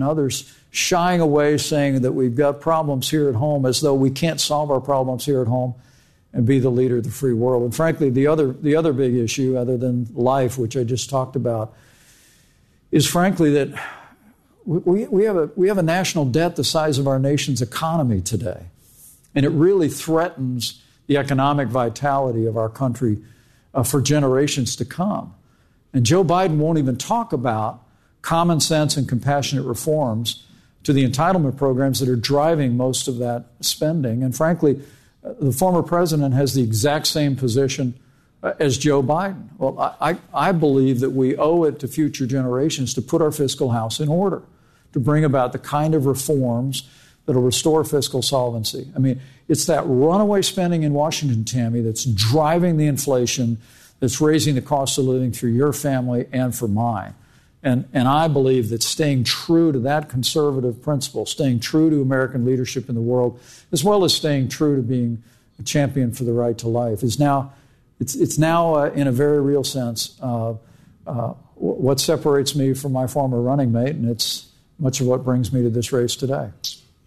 and others shying away, saying that we've got problems here at home as though we can't solve our problems here at home and be the leader of the free world. And frankly, the other, the other big issue, other than life, which I just talked about, is frankly that we, we, have a, we have a national debt the size of our nation's economy today. And it really threatens the economic vitality of our country uh, for generations to come. And Joe Biden won't even talk about common sense and compassionate reforms to the entitlement programs that are driving most of that spending. And frankly, the former president has the exact same position uh, as Joe Biden. Well, I, I believe that we owe it to future generations to put our fiscal house in order, to bring about the kind of reforms that will restore fiscal solvency. I mean, it's that runaway spending in Washington, Tammy, that's driving the inflation, that's raising the cost of living for your family and for mine. And, and I believe that staying true to that conservative principle, staying true to American leadership in the world, as well as staying true to being a champion for the right to life, is now, it's, it's now uh, in a very real sense, uh, uh, what separates me from my former running mate, and it's much of what brings me to this race today.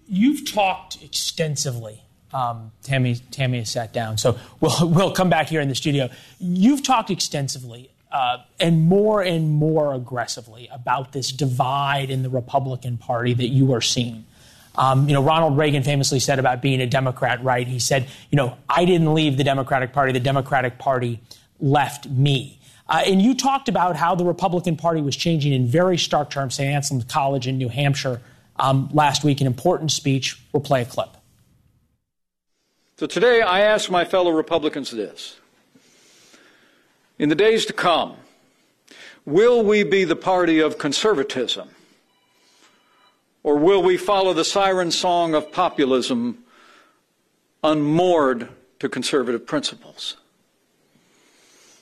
You've talked extensively. Um, Tammy, Tammy has sat down, so we'll, we'll come back here in the studio. You've talked extensively uh, and more and more aggressively about this divide in the Republican Party that you are seeing. Um, you know, Ronald Reagan famously said about being a Democrat, right? He said, you know, I didn't leave the Democratic Party, the Democratic Party left me. Uh, and you talked about how the Republican Party was changing in very stark terms, St. Anselm's College in New Hampshire um, last week, an important speech. We'll play a clip. So today I ask my fellow Republicans this in the days to come, will we be the party of conservatism? Or will we follow the siren song of populism unmoored to conservative principles?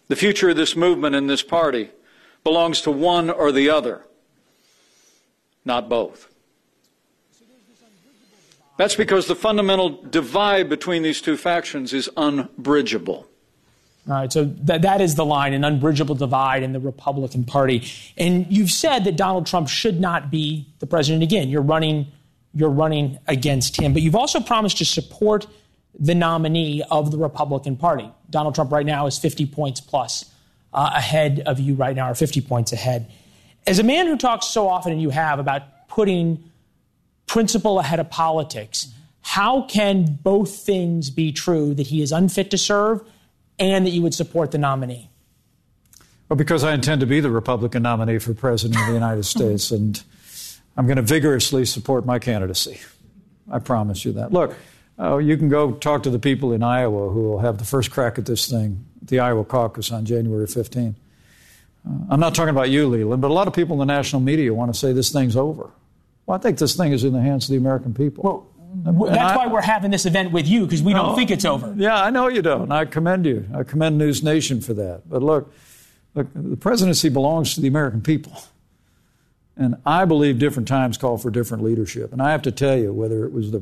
The future of this movement and this party belongs to one or the other, not both. That's because the fundamental divide between these two factions is unbridgeable. All right, so that, that is the line, an unbridgeable divide in the Republican Party. And you've said that Donald Trump should not be the president again. You're running, you're running against him. But you've also promised to support the nominee of the Republican Party. Donald Trump right now is 50 points plus uh, ahead of you right now, or 50 points ahead. As a man who talks so often, and you have, about putting principle ahead of politics, how can both things be true that he is unfit to serve and that you would support the nominee? Well, because I intend to be the Republican nominee for President of the United States, and I'm going to vigorously support my candidacy. I promise you that. Look, uh, you can go talk to the people in Iowa who will have the first crack at this thing, the Iowa caucus on January 15. Uh, I'm not talking about you, Leland, but a lot of people in the national media want to say this thing's over. Well, I think this thing is in the hands of the American people. Well, that's why we're having this event with you because we no, don't think it's over. Yeah, I know you don't. I commend you. I commend News Nation for that. But look, look, the presidency belongs to the American people. And I believe different times call for different leadership. And I have to tell you, whether it was the,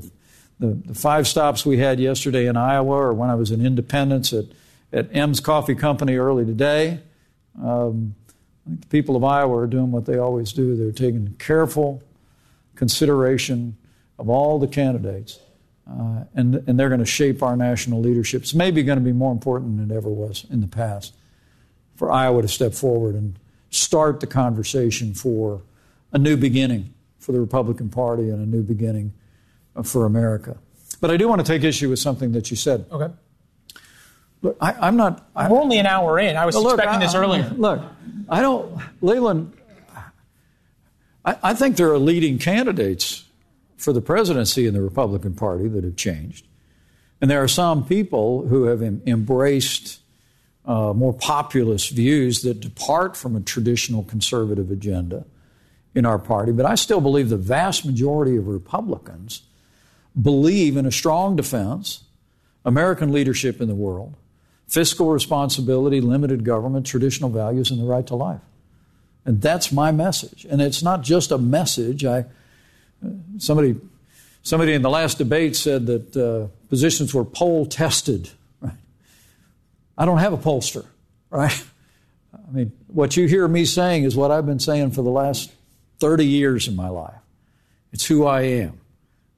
the, the five stops we had yesterday in Iowa or when I was in Independence at, at M's Coffee Company early today, um, I think the people of Iowa are doing what they always do. They're taking careful consideration of all the candidates. Uh, and, and they're going to shape our national leadership. It's maybe going to be more important than it ever was in the past for Iowa to step forward and start the conversation for a new beginning for the Republican Party and a new beginning for America. But I do want to take issue with something that you said. Okay. Look, I, am not. I, We're only an hour in. I was look, expecting I, this earlier. Look, I don't, Leland. I, I think there are leading candidates for the presidency in the Republican Party that have changed. And there are some people who have em- embraced uh, more populist views that depart from a traditional conservative agenda in our party. But I still believe the vast majority of Republicans believe in a strong defense, American leadership in the world, fiscal responsibility, limited government, traditional values, and the right to life. And that's my message. And it's not just a message. I Somebody, somebody in the last debate said that uh, positions were poll tested. Right? I don't have a pollster, right? I mean, what you hear me saying is what I've been saying for the last 30 years in my life. It's who I am.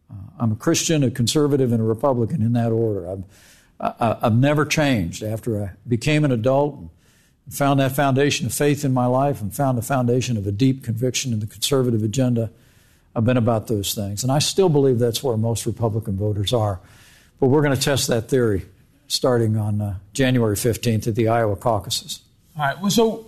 Uh, I'm a Christian, a conservative, and a Republican in that order. I've, I, I've never changed after I became an adult and found that foundation of faith in my life and found the foundation of a deep conviction in the conservative agenda. I've been about those things. And I still believe that's where most Republican voters are. But we're going to test that theory starting on uh, January 15th at the Iowa caucuses. All right. Well, so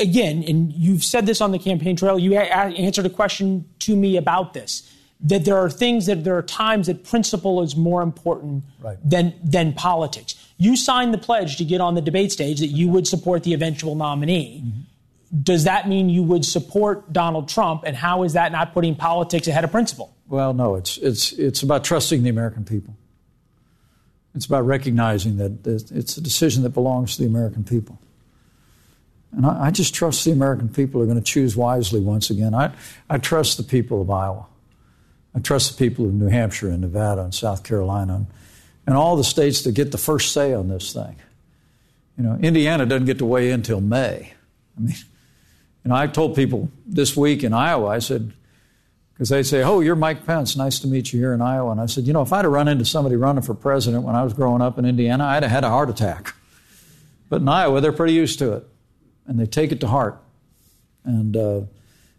again, and you've said this on the campaign trail, you answered a question to me about this that there are things that there are times that principle is more important right. than than politics. You signed the pledge to get on the debate stage that you would support the eventual nominee. Mm-hmm. Does that mean you would support Donald Trump? And how is that not putting politics ahead of principle? Well, no, it's it's it's about trusting the American people. It's about recognizing that it's a decision that belongs to the American people. And I, I just trust the American people are going to choose wisely once again. I, I trust the people of Iowa. I trust the people of New Hampshire and Nevada and South Carolina and, and all the states that get the first say on this thing. You know, Indiana doesn't get to weigh in until May. I mean, know, I told people this week in Iowa, I said, because they'd say, Oh, you're Mike Pence. Nice to meet you here in Iowa. And I said, You know, if I'd have run into somebody running for president when I was growing up in Indiana, I'd have had a heart attack. But in Iowa, they're pretty used to it, and they take it to heart. And uh,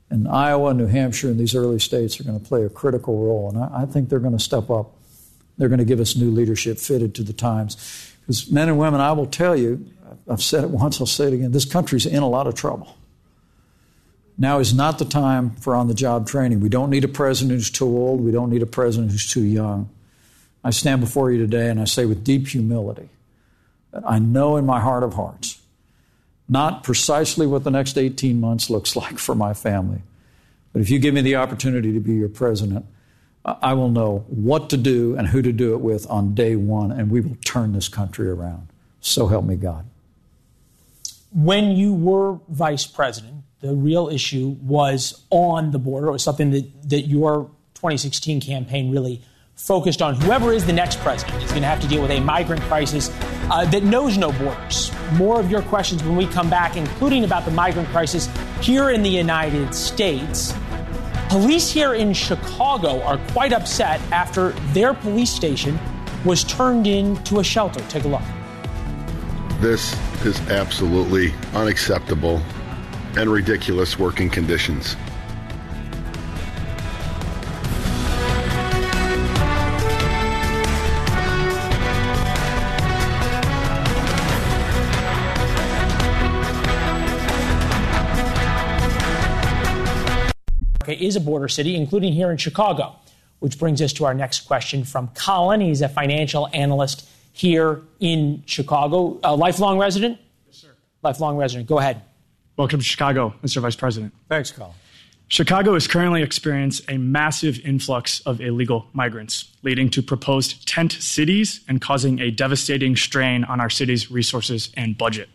and Iowa, New Hampshire, and these early states are going to play a critical role. And I, I think they're going to step up. They're going to give us new leadership fitted to the times. Because men and women, I will tell you, I've said it once, I'll say it again, this country's in a lot of trouble. Now is not the time for on the job training. We don't need a president who's too old. We don't need a president who's too young. I stand before you today and I say with deep humility that I know in my heart of hearts not precisely what the next 18 months looks like for my family. But if you give me the opportunity to be your president, I will know what to do and who to do it with on day one, and we will turn this country around. So help me God. When you were vice president, the real issue was on the border. It was something that, that your 2016 campaign really focused on. Whoever is the next president is going to have to deal with a migrant crisis uh, that knows no borders. More of your questions when we come back, including about the migrant crisis here in the United States. Police here in Chicago are quite upset after their police station was turned into a shelter. Take a look. This is absolutely unacceptable and ridiculous working conditions. is a border city, including here in Chicago. Which brings us to our next question from Colin. He's a financial analyst here in Chicago. A lifelong resident? Yes, sir. Lifelong resident. Go ahead. Welcome to Chicago, Mr. Vice President. Thanks, Colin. Chicago is currently experiencing a massive influx of illegal migrants, leading to proposed tent cities and causing a devastating strain on our city's resources and budget.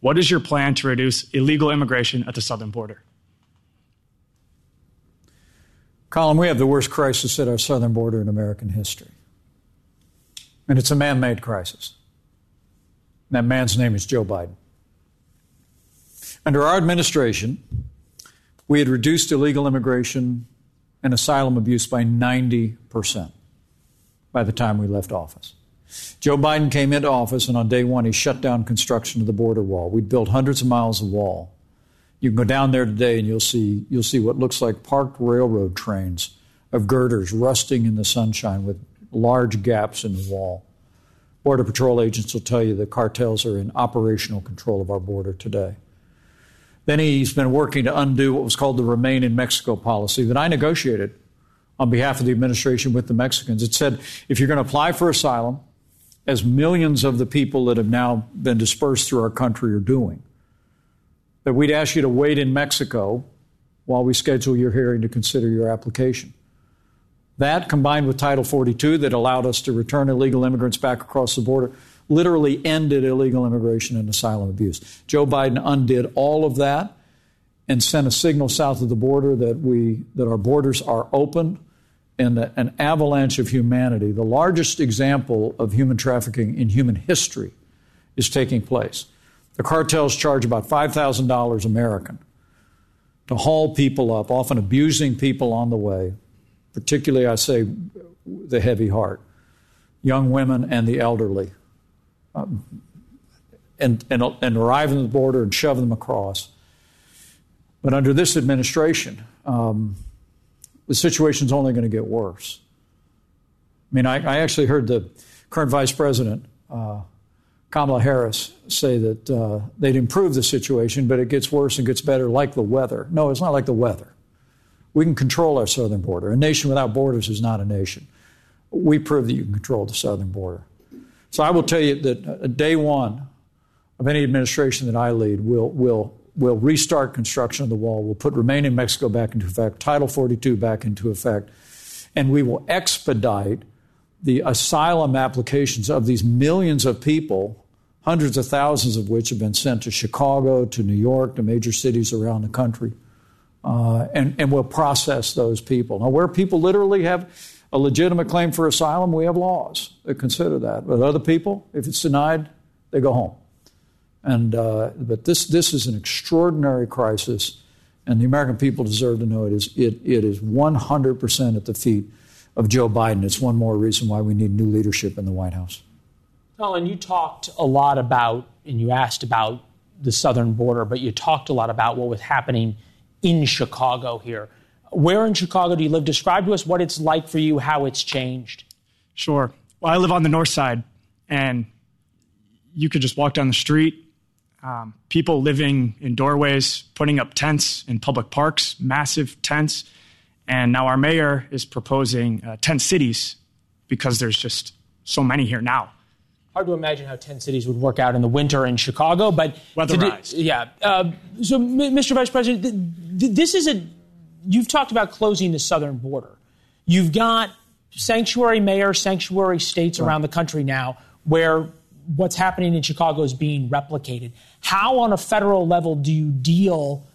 What is your plan to reduce illegal immigration at the southern border? Colin, we have the worst crisis at our southern border in American history. And it's a man made crisis. And that man's name is Joe Biden. Under our administration, we had reduced illegal immigration and asylum abuse by 90% by the time we left office. Joe Biden came into office, and on day one, he shut down construction of the border wall. We'd built hundreds of miles of wall. You can go down there today and you'll see, you'll see what looks like parked railroad trains of girders rusting in the sunshine with large gaps in the wall. Border Patrol agents will tell you the cartels are in operational control of our border today. Then he's been working to undo what was called the Remain in Mexico policy that I negotiated on behalf of the administration with the Mexicans. It said if you're going to apply for asylum, as millions of the people that have now been dispersed through our country are doing, that we'd ask you to wait in Mexico while we schedule your hearing to consider your application. That, combined with Title 42, that allowed us to return illegal immigrants back across the border, literally ended illegal immigration and asylum abuse. Joe Biden undid all of that and sent a signal south of the border that we that our borders are open and that an avalanche of humanity, the largest example of human trafficking in human history, is taking place. The cartels charge about $5,000 American to haul people up, often abusing people on the way, particularly, I say, the heavy heart, young women and the elderly, and, and, and arriving at the border and shoving them across. But under this administration, um, the situation's only going to get worse. I mean, I, I, actually heard the current vice president, uh, Kamala Harris, say that uh, they'd improve the situation, but it gets worse and gets better like the weather. No, it's not like the weather. We can control our southern border. A nation without borders is not a nation. We prove that you can control the southern border. So I will tell you that uh, day one of any administration that I lead will will will restart construction of the wall. We'll put Remain in Mexico back into effect, Title 42 back into effect, and we will expedite the asylum applications of these millions of people, hundreds of thousands of which have been sent to Chicago, to New York, to major cities around the country. Uh, and, and we'll process those people. Now, where people literally have a legitimate claim for asylum, we have laws that consider that. But other people, if it's denied, they go home. And, uh, but this, this is an extraordinary crisis, and the American people deserve to know it is, it, it is 100% at the feet of Joe Biden. It's one more reason why we need new leadership in the White House. Colin, you talked a lot about, and you asked about the southern border, but you talked a lot about what was happening in Chicago here. Where in Chicago do you live? Describe to us what it's like for you, how it's changed. Sure. Well, I live on the north side, and you could just walk down the street. Um, people living in doorways, putting up tents in public parks, massive tents. And now our mayor is proposing uh, tent cities because there's just so many here now. Hard to imagine how tent cities would work out in the winter in Chicago, but weatherized. yeah. Uh, so, Mr. Vice President, this is a. You've talked about closing the southern border. You've got sanctuary mayors, sanctuary states right. around the country now where what's happening in Chicago is being replicated. How, on a federal level, do you deal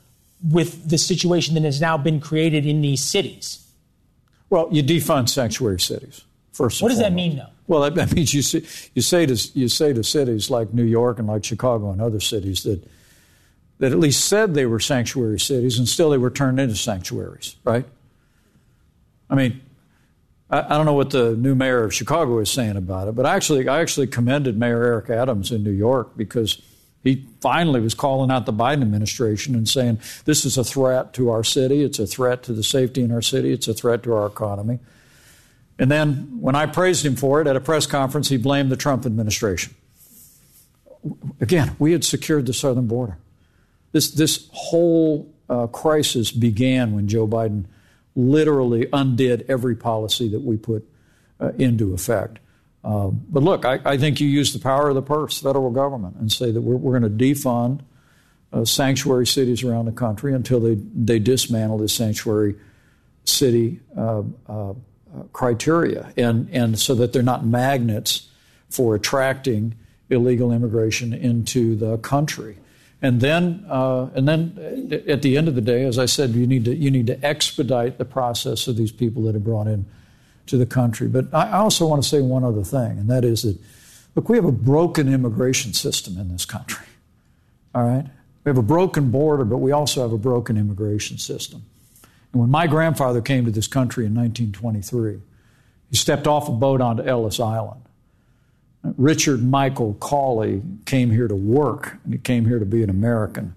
with the situation that has now been created in these cities? Well, you defund sanctuary cities first. What does foremost. that mean, though? Well, that, that means you say, you say to you say to cities like New York and like Chicago and other cities that that at least said they were sanctuary cities, and still they were turned into sanctuaries, right? I mean, I, I don't know what the new mayor of Chicago is saying about it, but actually, I actually commended Mayor Eric Adams in New York because he finally was calling out the Biden administration and saying this is a threat to our city, it's a threat to the safety in our city, it's a threat to our economy. And then when I praised him for it at a press conference, he blamed the Trump administration. Again, we had secured the southern border. This, this whole uh, crisis began when Joe Biden literally undid every policy that we put uh, into effect. Um, but look, I, I, think you use the power of the purse, federal government, and say that we're, we're going to defund uh, sanctuary cities around the country until they, they dismantle the sanctuary city uh, uh, criteria, and, and so that they're not magnets for attracting illegal immigration into the country. And then, uh, and then, at the end of the day, as I said, you need to you need to expedite the process of these people that are brought in to the country. But I also want to say one other thing, and that is that look, we have a broken immigration system in this country. All right, we have a broken border, but we also have a broken immigration system. And when my grandfather came to this country in 1923, he stepped off a boat onto Ellis Island. Richard Michael Cawley came here to work, and he came here to be an American.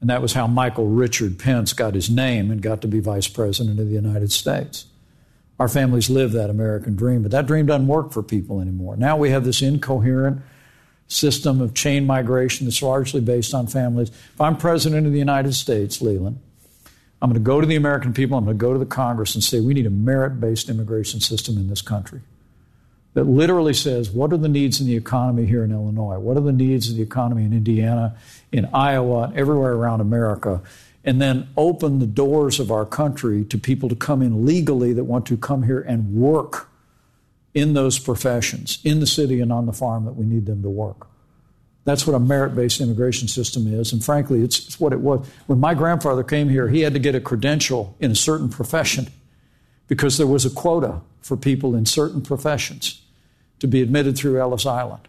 And that was how Michael Richard Pence got his name and got to be vice president of the United States. Our families live that American dream, but that dream doesn't work for people anymore. Now we have this incoherent system of chain migration that's largely based on families. If I'm president of the United States, Leland, I'm going to go to the American people, I'm going to go to the Congress and say we need a merit based immigration system in this country that literally says what are the needs in the economy here in Illinois? What are the needs of the economy in Indiana, in Iowa, everywhere around America? And then open the doors of our country to people to come in legally that want to come here and work in those professions, in the city and on the farm that we need them to work. That's what a merit based immigration system is. And frankly, it's, it's, what it was. When my grandfather came here, he had to get a credential in a certain profession because there was a quota for people in certain professions to be admitted through Ellis Island.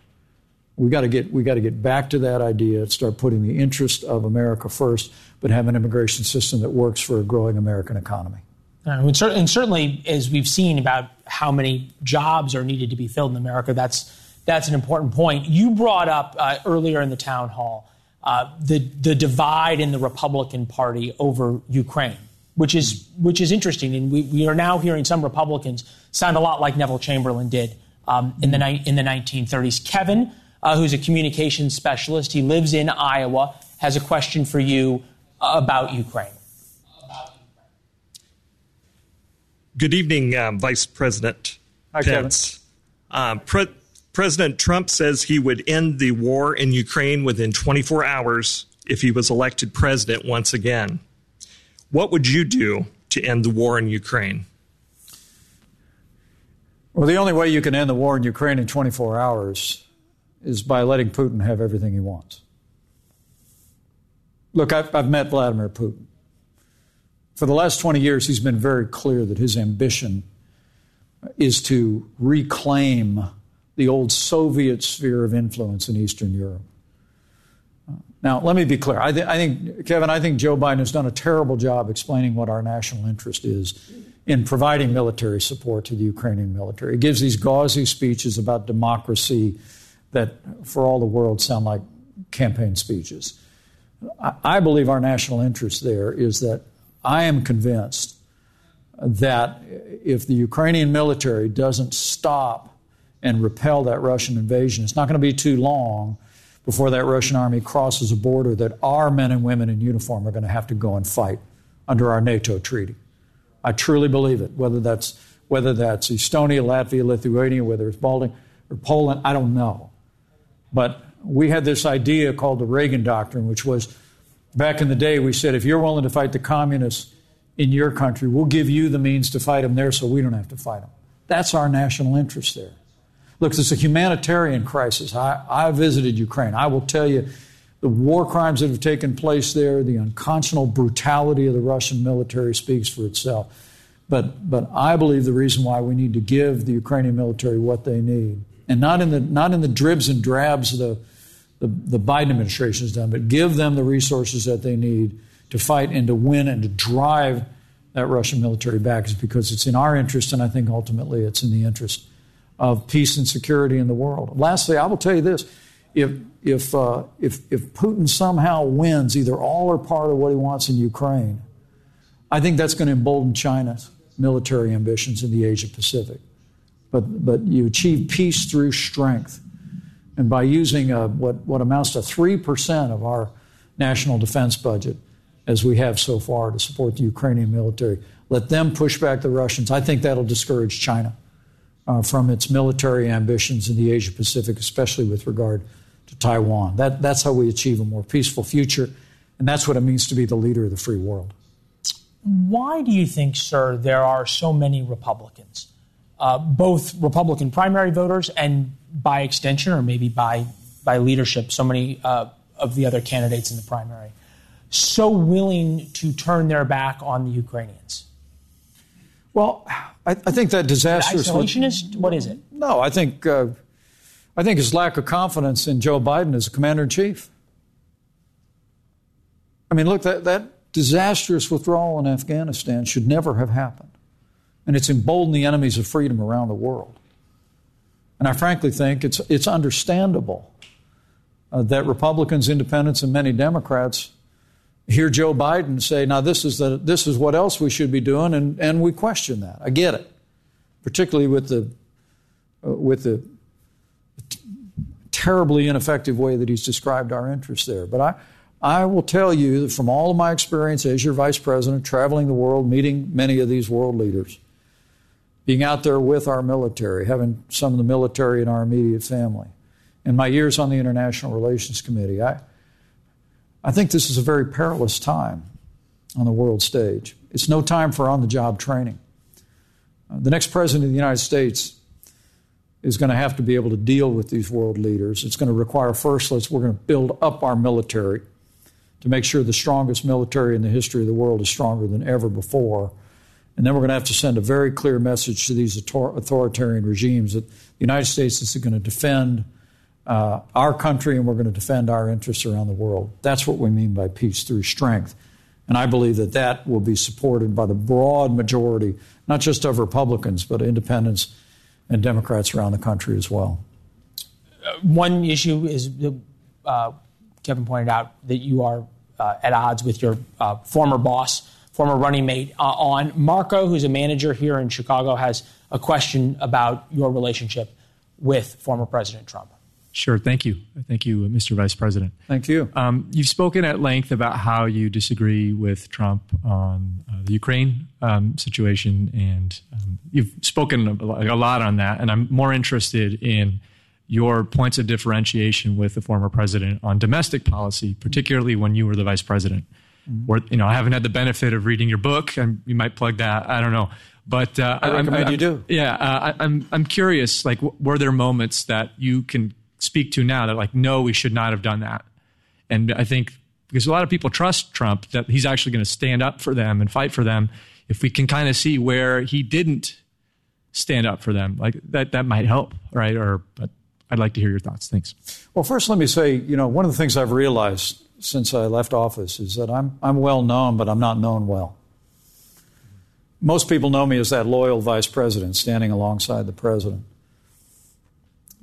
We got to get we got to get back to that idea start putting the interest of America first, but have an immigration system that works for a growing American economy. and certainly, as we've seen about how many jobs are needed to be filled in America, that's that's an important point. You brought up uh, earlier in the town hall uh, the the divide in the Republican Party over Ukraine, which is which is interesting, and we, we are now hearing some Republicans sound a lot like Neville Chamberlain did um, in the ni- in the 1930s. Kevin, uh, who's a communications specialist, he lives in Iowa, has a question for you about Ukraine. Good evening, um, Vice President Hi, Pence. Um, Pre- President Trump says he would end the war in Ukraine within 24 hours if he was elected president once again. What would you do to end the war in Ukraine? Well, the only way you can end the war in Ukraine in 24 hours is by letting Putin have everything he wants. Look, I've, I've met Vladimir Putin. For the last 20 years, he's been very clear that his ambition is to reclaim the old Soviet sphere of influence in Eastern Europe. Now, let me be clear. I, th- I, think, Kevin, I think Joe Biden has done a terrible job explaining what our national interest is in providing military support to the Ukrainian military. It gives these gauzy speeches about democracy that, for all the world, sound like campaign speeches. I, believe our national interest there is that I am convinced that if the Ukrainian military doesn't stop and repel that Russian invasion, it's not going to be too long before that Russian army crosses a border that our men and women in uniform are going to have to go and fight under our NATO treaty. I truly believe it. Whether that's whether that's Estonia, Latvia, Lithuania, whether it's Baltic or Poland, I don't know. But we had this idea called the Reagan Doctrine, which was Back in the day, we said, if you're willing to fight the communists in your country, we'll give you the means to fight them there so we don't have to fight them. That's our national interest there. Look, it's a humanitarian crisis. I, I visited Ukraine. I will tell you the war crimes that have taken place there, the unconscionable brutality of the Russian military speaks for itself. But, but I believe the reason why we need to give the Ukrainian military what they need, and not in the, not in the dribs and drabs the the, the Biden administration has done, but give them the resources that they need to fight and to win and to drive that Russian military back is because it's in our interest, and I think ultimately it's in the interest of peace and security in the world. Lastly, I will tell you this: if if uh, if if Putin somehow wins either all or part of what he wants in Ukraine, I think that's going to embolden China's military ambitions in the Asia Pacific. But but you achieve peace through strength. And by using a, what, what amounts to 3% of our national defense budget, as we have so far to support the Ukrainian military, let them push back the Russians. I think that'll discourage China uh, from its military ambitions in the Asia Pacific, especially with regard to Taiwan. That, that's how we achieve a more peaceful future, and that's what it means to be the leader of the free world. Why do you think, sir, there are so many Republicans, uh, both Republican primary voters and by extension, or maybe by by leadership, so many uh, of the other candidates in the primary, so willing to turn their back on the Ukrainians? Well, I, I think that disastrous. Isolationist? What is it? No, I think uh, I think his lack of confidence in Joe Biden as commander in chief. I mean, look, that, that disastrous withdrawal in Afghanistan should never have happened. And it's emboldened the enemies of freedom around the world. And I frankly think it's, it's understandable uh, that Republicans, independents, and many Democrats hear Joe Biden say, now this is, the, this is what else we should be doing, and, and we question that. I get it, particularly with the, uh, with the terribly ineffective way that he's described our interests there. But I, I will tell you that from all of my experience as your vice president, traveling the world, meeting many of these world leaders, being out there with our military, having some of the military in our immediate family. and my years on the International Relations Committee, I, I think this is a very perilous time on the world stage. It's no time for on the job training. The next president of the United States is going to have to be able to deal with these world leaders. It's going to require, first, let's, we're going to build up our military to make sure the strongest military in the history of the world is stronger than ever before. And then we're going to have to send a very clear message to these authoritarian regimes that the United States is going to defend uh, our country and we're going to defend our interests around the world. That's what we mean by peace through strength. And I believe that that will be supported by the broad majority, not just of Republicans, but independents and Democrats around the country as well. Uh, one issue is, uh, Kevin pointed out, that you are uh, at odds with your uh, former boss, former running mate uh, on. Marco, who's a manager here in Chicago, has a question about your relationship with former President Trump. Sure. Thank you. Thank you, Mr. Vice President. Thank you. Um, you've spoken at length about how you disagree with Trump on uh, the Ukraine um, situation, and um, you've spoken a lot on that. And I'm more interested in your points of differentiation with the former president on domestic policy, particularly when you were the vice president. Mm-hmm. Where, you know, I haven't had the benefit of reading your book, and you might plug that. I don't know. But uh, I recommend I'm, you do. Yeah, uh, I, I'm. I'm curious. Like, were there moments that you can speak to now that like, no, we should not have done that. And I think because a lot of people trust Trump that he's actually going to stand up for them and fight for them. If we can kind of see where he didn't stand up for them, like that, that might help, right? Or, but I'd like to hear your thoughts. Thanks. Well, first, let me say, you know, one of the things I've realized since I left office is that I'm, I'm well known, but I'm not known well. Most people know me as that loyal vice president standing alongside the president.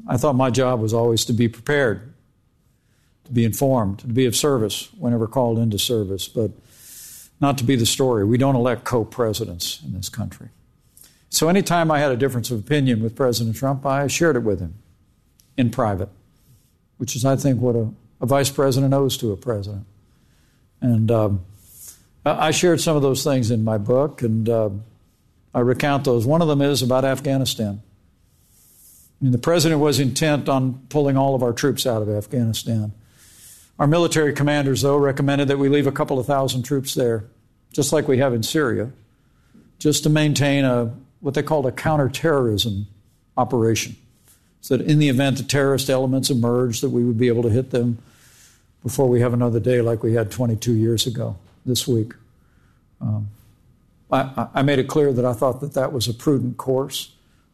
I thought my job was always to be prepared, to be informed, to be of service whenever called into service, but not to be the story. We don't elect co presidents in this country. So anytime I had a difference of opinion with President Trump, I shared it with him in private, which is, I think, what a, a vice president owes to a president. And um, I shared some of those things in my book, and uh, I recount those. One of them is about Afghanistan. I mean, the president was intent on pulling all of our troops out of Afghanistan. Our military commanders, though, recommended that we leave a couple of thousand troops there, just like we have in Syria, just to maintain a what they called a counterterrorism operation, so that in the event the terrorist elements emerge, that we would be able to hit them before we have another day like we had 22 years ago this week. Um, I, I, made it clear that I thought that that was a prudent course.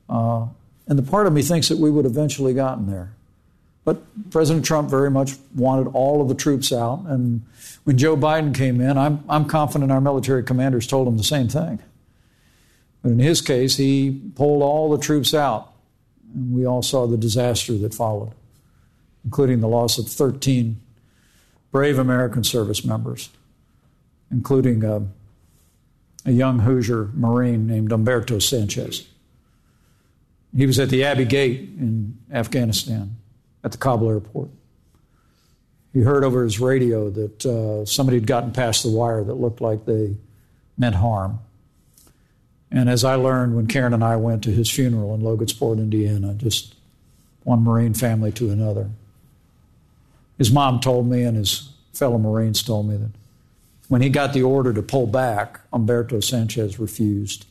Uh, and the part of me thinks that we would eventually gotten there. But President Trump very much wanted all of the troops out. And when Joe Biden came in, I'm, I'm confident our military commanders told him the same thing. But in his case, he pulled all the troops out. And we all saw the disaster that followed, including the loss of 13 brave American service members, including a, a young Hoosier Marine named Humberto Sanchez. He was at the Abbey Gate in Afghanistan at the Kabul airport. He heard over his radio that uh, somebody had gotten past the wire that looked like they meant harm. And as I learned when Karen and I went to his funeral in Logansport, Indiana, just one Marine family to another, his mom told me and his fellow Marines told me that when he got the order to pull back, Humberto Sanchez refused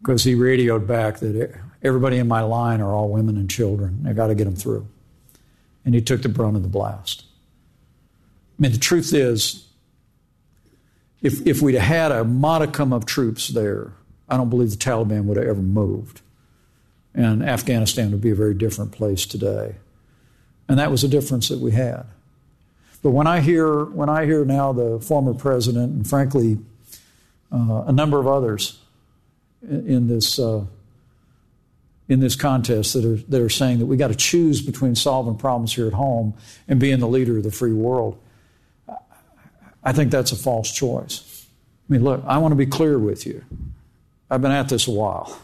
because he radioed back that everybody in my line are all women and children. I got to get them through. And he took the brunt of the blast. I mean, the truth is, if, if we'd had a modicum of troops there, I don't believe the Taliban would have ever moved. And Afghanistan would be a very different place today. And that was a difference that we had. But when I hear, when I hear now the former president, and frankly, uh, a number of others in this uh, in this contest that are that are saying that we got to choose between solving problems here at home and being the leader of the free world. I think that's a false choice. I mean, look, I want to be clear with you. I've been at this a while.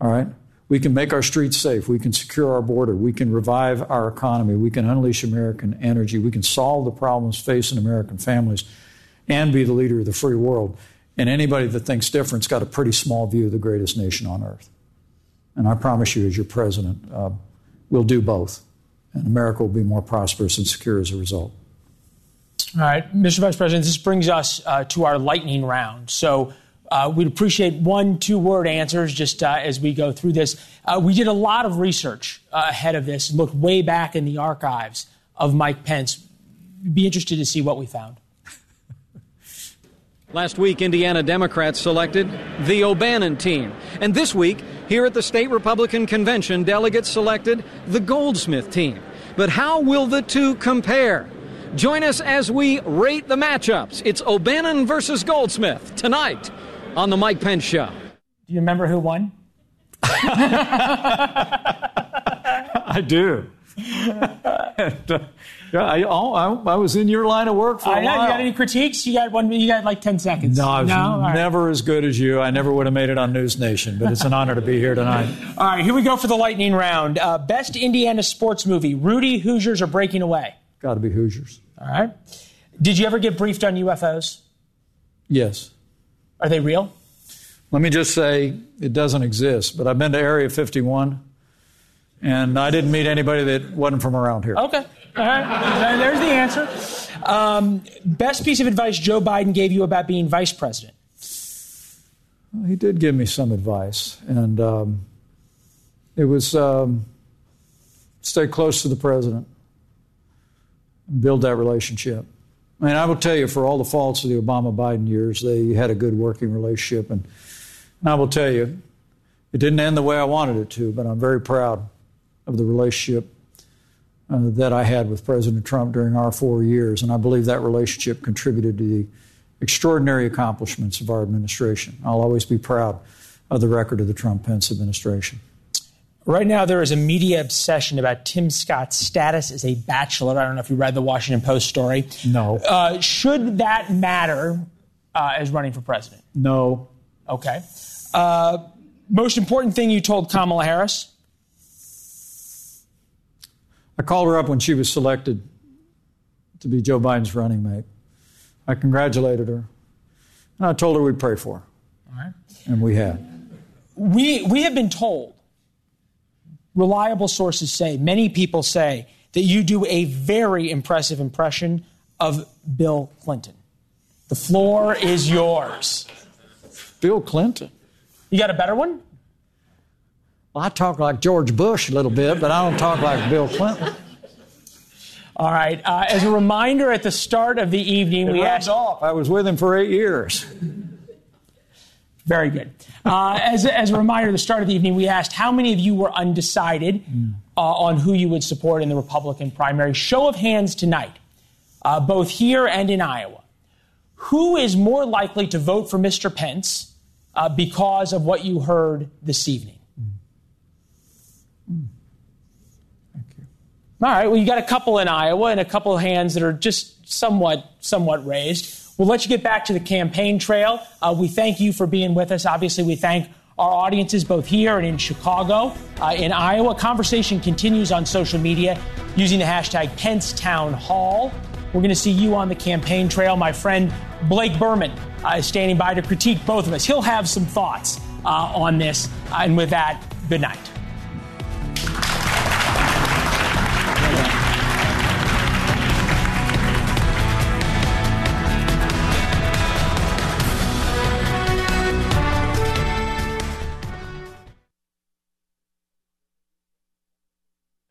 All right? We can make our streets safe. We can secure our border. We can revive our economy. We can unleash American energy. We can solve the problems facing American families and be the leader of the free world. And anybody that thinks different's got a pretty small view of the greatest nation on earth. And I promise you, as your president, uh, we'll do both. And America will be more prosperous and secure as a result. All right, Mr. Vice President, this brings us uh, to our lightning round. So uh, we'd appreciate one, two word answers just uh, as we go through this. Uh, we did a lot of research uh, ahead of this, looked way back in the archives of Mike Pence. Be interested to see what we found. Last week, Indiana Democrats selected the O'Bannon team. And this week, here at the state Republican convention, delegates selected the Goldsmith team. But how will the two compare? Join us as we rate the matchups. It's O'Bannon versus Goldsmith tonight on The Mike Pence Show. Do you remember who won? I do. and, uh, yeah, I, I, I, was in your line of work for a I know. while. You got any critiques? You got one. You got like ten seconds. No, I was no? never right. as good as you. I never would have made it on News Nation, but it's an honor to be here tonight. All right, here we go for the lightning round. Uh, best Indiana sports movie: Rudy, Hoosiers, or Breaking Away? Got to be Hoosiers. All right. Did you ever get briefed on UFOs? Yes. Are they real? Let me just say it doesn't exist, but I've been to Area 51, and I didn't meet anybody that wasn't from around here. Okay. All right. There's the answer. Um, best piece of advice Joe Biden gave you about being vice president? Well, he did give me some advice, and um, it was um, stay close to the president, build that relationship. I mean, I will tell you, for all the faults of the Obama Biden years, they had a good working relationship. And, and I will tell you, it didn't end the way I wanted it to, but I'm very proud of the relationship uh, that I had with President Trump during our four years. And I believe that relationship contributed to the extraordinary accomplishments of our administration. I'll always be proud of the record of the Trump Pence administration. Right now, there is a media obsession about Tim Scott's status as a bachelor. I don't know if you read the Washington Post story. No. Uh, should that matter uh, as running for president? No. Okay. Uh, most important thing you told Kamala Harris? I called her up when she was selected to be Joe Biden's running mate. I congratulated her, and I told her we'd pray for her. All right. And we have. We, we have been told reliable sources say, many people say, that you do a very impressive impression of Bill Clinton. The floor is yours. Bill Clinton? You got a better one? Well, I talk like George Bush a little bit, but I don't talk like Bill Clinton. All right. Uh, as a reminder, at the start of the evening, it we asked. off. I was with him for eight years. Very good. Uh, as, as a reminder, at the start of the evening, we asked how many of you were undecided uh, on who you would support in the Republican primary. Show of hands tonight, uh, both here and in Iowa. Who is more likely to vote for Mr. Pence uh, because of what you heard this evening? Thank you. All right. Well, you got a couple in Iowa and a couple of hands that are just somewhat, somewhat raised. We'll let you get back to the campaign trail. Uh, we thank you for being with us. Obviously, we thank our audiences both here and in Chicago. Uh, in Iowa, conversation continues on social media using the hashtag Pence Town Hall. We're going to see you on the campaign trail. My friend Blake Berman uh, is standing by to critique both of us. He'll have some thoughts uh, on this. and with that, good night.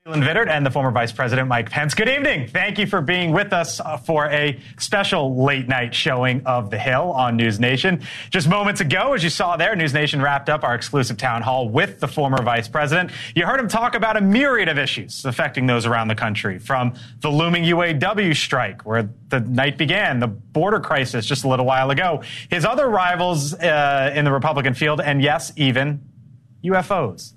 Leland Vittert and the former Vice President Mike Pence. Good evening. Thank you for being with us uh, for a special late night showing of The Hill on News Nation. Just moments ago, as you saw there, News Nation wrapped up our exclusive town hall with the former Vice President. You heard him talk about a myriad of issues affecting those around the country, from the looming UAW strike, where the night began, the border crisis just a little while ago, his other rivals uh, in the Republican field, and yes, even UFOs.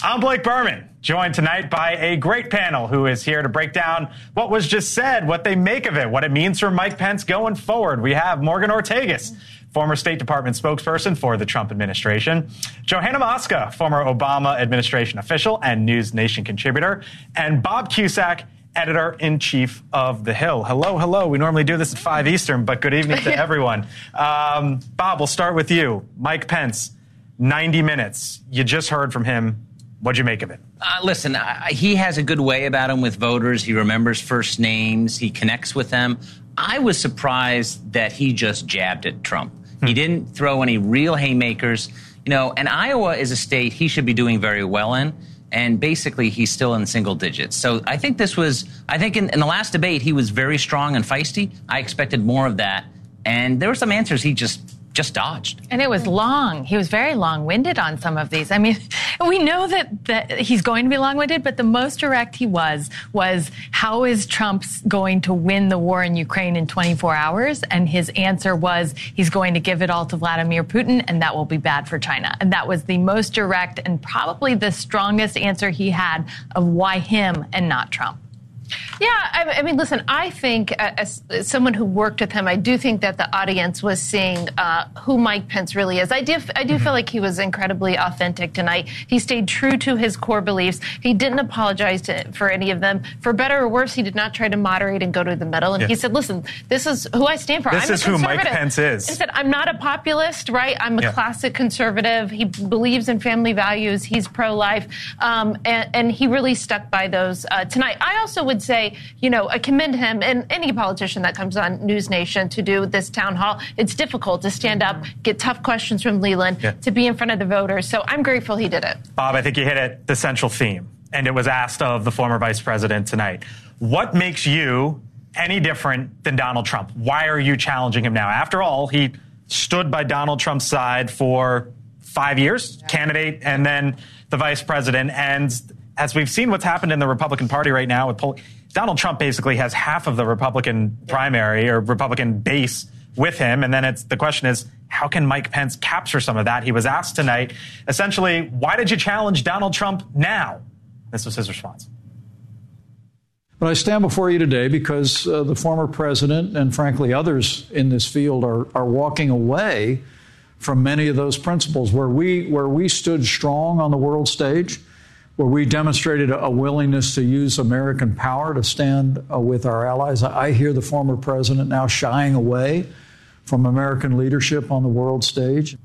I'm Blake Berman, joined tonight by a great panel who is here to break down what was just said, what they make of it, what it means for Mike Pence going forward. We have Morgan Ortagus, former State Department spokesperson for the Trump administration, Johanna Maska, former Obama administration official and News Nation contributor, and Bob Cusack, editor in chief of The Hill. Hello, hello. We normally do this at 5 Eastern, but good evening to everyone. Um, Bob, we'll start with you. Mike Pence, 90 minutes. You just heard from him What'd you make of it? Uh, listen, uh, he has a good way about him with voters. He remembers first names. He connects with them. I was surprised that he just jabbed at Trump. Hmm. He didn't throw any real haymakers. You know, and Iowa is a state he should be doing very well in. And basically, he's still in single digits. So I think this was, I think in, in the last debate, he was very strong and feisty. I expected more of that. And there were some answers he just just dodged. And it was long. He was very long winded on some of these. I mean, we know that, that he's going to be long winded, but the most direct he was was how is Trump going to win the war in Ukraine in 24 hours? And his answer was he's going to give it all to Vladimir Putin, and that will be bad for China. And that was the most direct and probably the strongest answer he had of why him and not Trump. Yeah, I, I, mean, listen, I think uh, as, as, someone who worked with him, I do think that the audience was seeing uh, who Mike Pence really is. I do, I do mm-hmm. feel like he was incredibly authentic tonight. He stayed true to his core beliefs. He didn't apologize to, for any of them. For better or worse, he did not try to moderate and go to the middle. And yeah. he said, listen, this is who I stand for. This I'm is who Mike Pence is. He said, I'm not a populist, right? I'm a yeah. classic conservative. He believes in family values. He's pro-life. Um, and, and, he really stuck by those uh, tonight. I also would say, you know, I commend him and any politician that comes on News Nation to do this town hall. It's difficult to stand up, get tough questions from Leland, yeah. to be in front of the voters. So I'm grateful he did it. Bob, I think you hit it, the central theme, and it was asked of the former vice president tonight. What makes you any different than Donald Trump? Why are you challenging him now? After all, he stood by Donald Trump's side for five years, candidate, and then the vice president. And as we've seen what's happened in the Republican Party right now with polling, Donald Trump basically has half of the Republican primary or Republican base with him. And then it's the question is, how can Mike Pence capture some of that? He was asked tonight, essentially, why did you challenge Donald Trump now? This was his response. But I stand before you today because uh, the former president and, frankly, others in this field are, are walking away from many of those principles where we, where we stood strong on the world stage where we demonstrated a willingness to use American power to stand uh, with our allies. I hear the former president now shying away from American leadership on the world stage.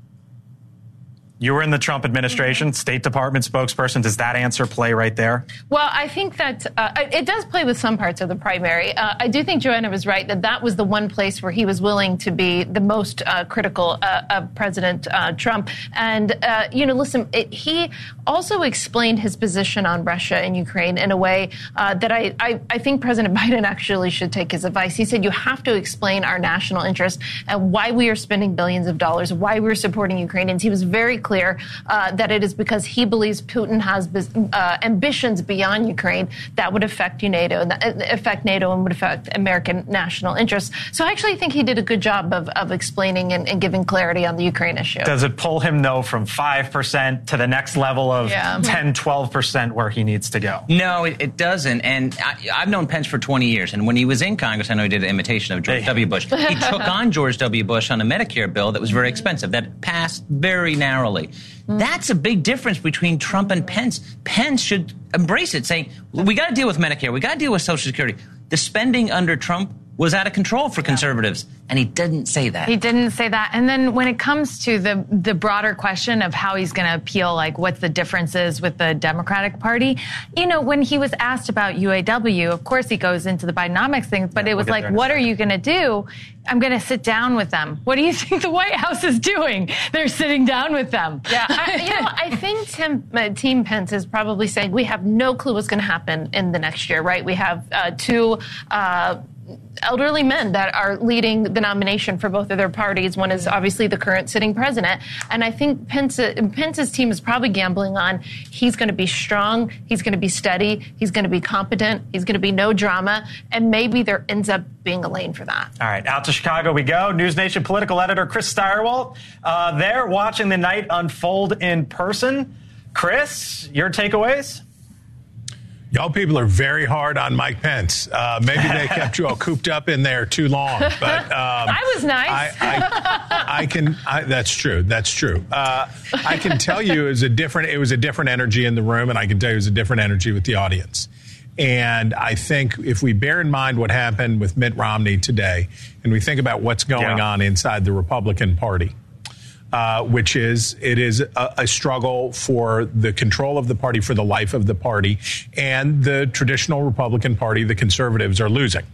You were in the Trump administration, State Department spokesperson. Does that answer play right there? Well, I think that uh, it does play with some parts of the primary. Uh, I do think Johanna was right that that was the one place where he was willing to be the most uh, critical uh, of President uh, Trump. And, uh, you know, listen, it, he also explained his position on Russia and Ukraine in a way that I, I, I, think President Biden actually should take his advice. He said, you have to explain our national interest and why we are spending billions of dollars, why we're supporting Ukrainians. He was very clear uh, that it is because he believes Putin has uh, ambitions beyond Ukraine that would affect NATO, uh, affect NATO, and would affect American national interests. So I actually think he did a good job of, of explaining and, and, giving clarity on the Ukraine issue. Does it pull him though from five percent to the next level of yeah. 10, 12 percent where he needs to go? No, it, it doesn't. And I, have known Pence for 20 years, and when he was in Congress, I know he did an imitation of George hey. W. Bush. He took on George W. Bush on a Medicare bill that was very expensive that passed very narrowly. That's a big difference between Trump and Pence. Pence should embrace it, saying, we got to deal with Medicare, we got to deal with Social Security. The spending under Trump was out of control for conservatives. And he didn't say that. He didn't say that. And then when it comes to the the broader question of how he's going to appeal, like what's the differences with the Democratic Party, you know, when he was asked about UAW, of course he goes into the Bidenomics thing, but yeah, it was we'll like, what are you going to do? I'm going to sit down with them. What do you think the White House is doing? They're sitting down with them. Yeah, I, you know, I think Tim, uh, Team Pence is probably saying we have no clue what's going to happen in the next year, right? We have uh, two. Uh, elderly men that are leading the nomination for both of their parties. One is obviously the current sitting president. And I think Pence, Pence's team is probably gambling on he's going to be strong, he's going to be steady, he's going to be competent, he's going to be no drama, and maybe there ends up being a lane for that. All right, out to Chicago we go. News Nation political editor Chris Stirewalt uh, there watching the night unfold in person. Chris, your takeaways? Y'all people are very hard on Mike Pence. Uh, maybe they kept you all cooped up in there too long. But um, I was nice. I, I, I can. I, that's true. That's true. Uh, I can tell you it was a different. It was a different energy in the room, and I can tell you it was a different energy with the audience. And I think if we bear in mind what happened with Mitt Romney today, and we think about what's going yeah. on inside the Republican Party, uh, which is it is a, a, struggle for the control of the party, for the life of the party, and the traditional Republican Party, the conservatives, are losing.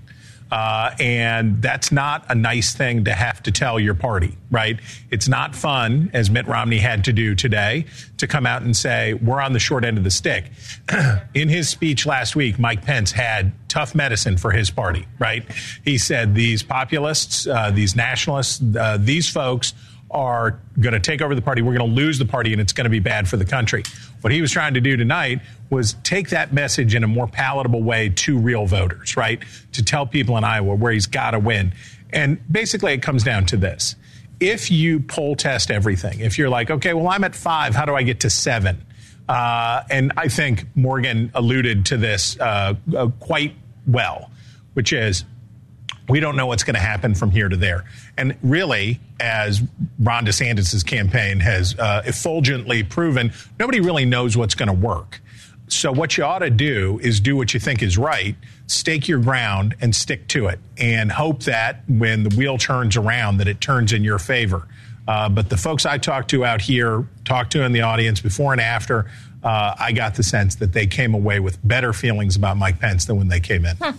Uh, and that's not a nice thing to have to tell your party, right? It's not fun, as Mitt Romney had to do today, to come out and say, we're on the short end of the stick. In his speech last week, Mike Pence had tough medicine for his party, right? He said these populists, uh, these nationalists, uh, these folks are going to take over the party. We're going to lose the party and it's going to be bad for the country. What he was trying to do tonight was take that message in a more palatable way to real voters, right? To tell people in Iowa where he's got to win. And basically, it comes down to this. If you poll test everything, if you're like, okay, well, I'm at five, how do I get to seven? Uh, and I think Morgan alluded to this uh, uh, quite well, which is we don't know what's going to happen from here to there. And really, as Ron DeSantis' campaign has uh, effulgently proven, nobody really knows what's going to work. So what you ought to do is do what you think is right, stake your ground and stick to it and hope that when the wheel turns around that it turns in your favor. Uh, but the folks I talked to out here, talked to in the audience before and after, uh, I got the sense that they came away with better feelings about Mike Pence than when they came in. Hmm.